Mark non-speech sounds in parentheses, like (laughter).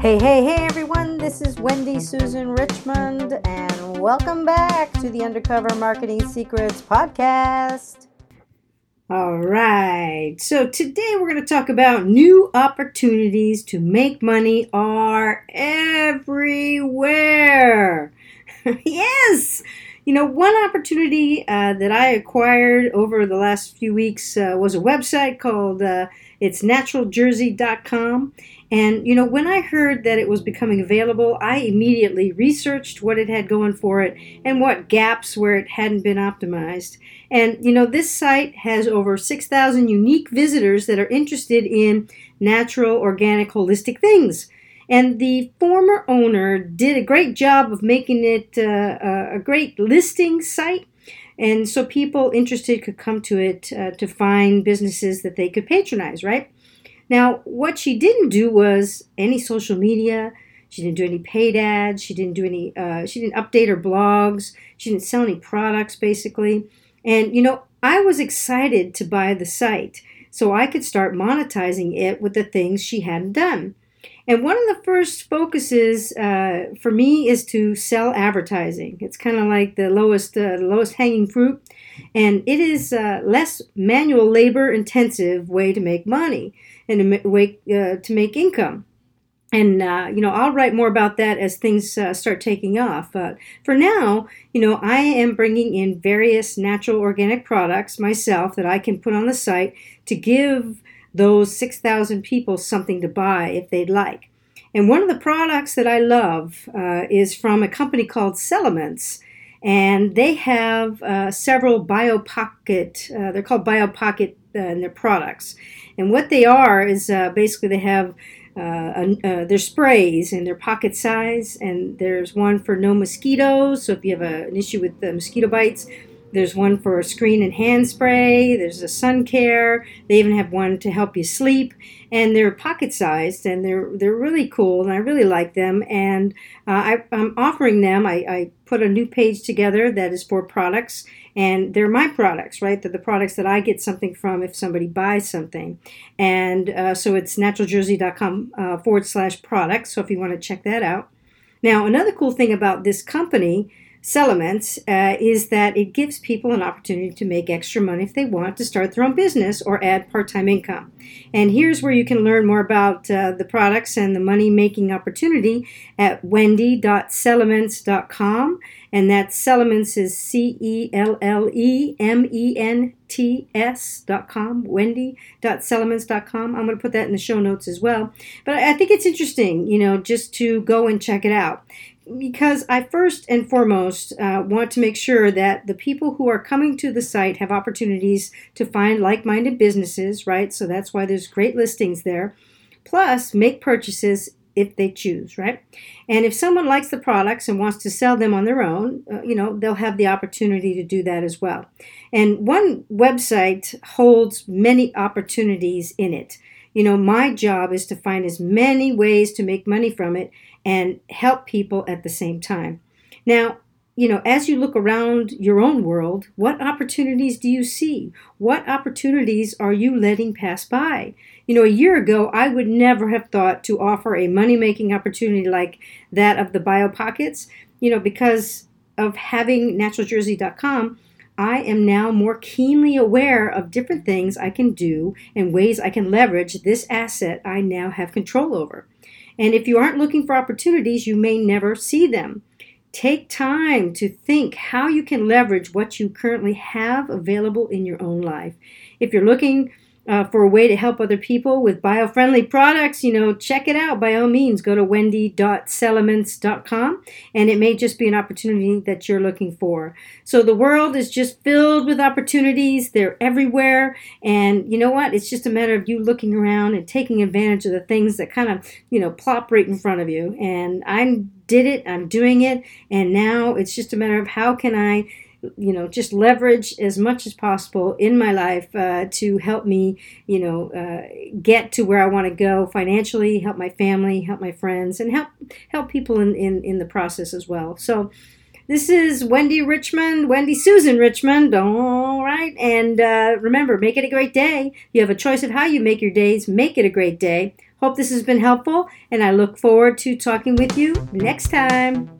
Hey, hey, hey, everyone. This is Wendy Susan Richmond, and welcome back to the Undercover Marketing Secrets Podcast. All right. So, today we're going to talk about new opportunities to make money are everywhere. (laughs) yes. You know, one opportunity uh, that I acquired over the last few weeks uh, was a website called uh, it's naturaljersey.com. And, you know, when I heard that it was becoming available, I immediately researched what it had going for it and what gaps where it hadn't been optimized. And, you know, this site has over 6,000 unique visitors that are interested in natural, organic, holistic things. And the former owner did a great job of making it uh, a great listing site. And so people interested could come to it uh, to find businesses that they could patronize, right? Now, what she didn't do was any social media. She didn't do any paid ads. She didn't do any. Uh, she didn't update her blogs. She didn't sell any products, basically. And you know, I was excited to buy the site so I could start monetizing it with the things she hadn't done. And one of the first focuses uh, for me is to sell advertising. It's kind of like the lowest, uh, the lowest hanging fruit, and it is uh, less manual labor intensive way to make money and a way uh, to make income. And uh, you know, I'll write more about that as things start taking off. But for now, you know, I am bringing in various natural organic products myself that I can put on the site to give those 6,000 people something to buy if they'd like. And one of the products that I love uh, is from a company called Cellements. And they have uh, several BioPocket, uh, they're called BioPocket uh, in their products. And what they are is uh, basically they have uh, uh, their sprays and their pocket size, and there's one for no mosquitoes. So if you have a, an issue with the mosquito bites, there's one for a screen and hand spray. There's a sun care. They even have one to help you sleep, and they're pocket sized and they're they're really cool, and I really like them. And uh, I, am offering them. I, I put a new page together that is for products, and they're my products, right? They're the products that I get something from if somebody buys something. And uh, so it's naturaljersey.com uh, forward slash products. So if you want to check that out. Now, another cool thing about this company Cellements uh, is that it gives people an opportunity to make extra money if they want to start their own business or add part time income. And here's where you can learn more about uh, the products and the money making opportunity at wendy.cellements.com. And that Cellements is C E L L E M E N T S.com, wendy.cellements.com. I'm going to put that in the show notes as well. But I think it's interesting, you know, just to go and check it out because I first and foremost uh, want to make sure that the people who are coming to the site have opportunities to find like minded businesses, right? So that's why there's great listings there. Plus, make purchases if they choose, right? And if someone likes the products and wants to sell them on their own, uh, you know, they'll have the opportunity to do that as well. And one website holds many opportunities in it. You know, my job is to find as many ways to make money from it and help people at the same time. Now, you know, as you look around your own world, what opportunities do you see? What opportunities are you letting pass by? You know, a year ago, I would never have thought to offer a money making opportunity like that of the BioPockets, you know, because of having naturaljersey.com. I am now more keenly aware of different things I can do and ways I can leverage this asset I now have control over. And if you aren't looking for opportunities, you may never see them. Take time to think how you can leverage what you currently have available in your own life. If you're looking uh, for a way to help other people with bio-friendly products, you know, check it out by all means. Go to wendy.cellements.com and it may just be an opportunity that you're looking for. So the world is just filled with opportunities. They're everywhere. And you know what? It's just a matter of you looking around and taking advantage of the things that kind of, you know, plop right in front of you. And I did it. I'm doing it. And now it's just a matter of how can I you know just leverage as much as possible in my life uh, to help me you know uh, get to where i want to go financially help my family help my friends and help help people in, in in the process as well so This is Wendy Richmond, Wendy Susan Richmond. All right. And uh, remember, make it a great day. You have a choice of how you make your days. Make it a great day. Hope this has been helpful, and I look forward to talking with you next time.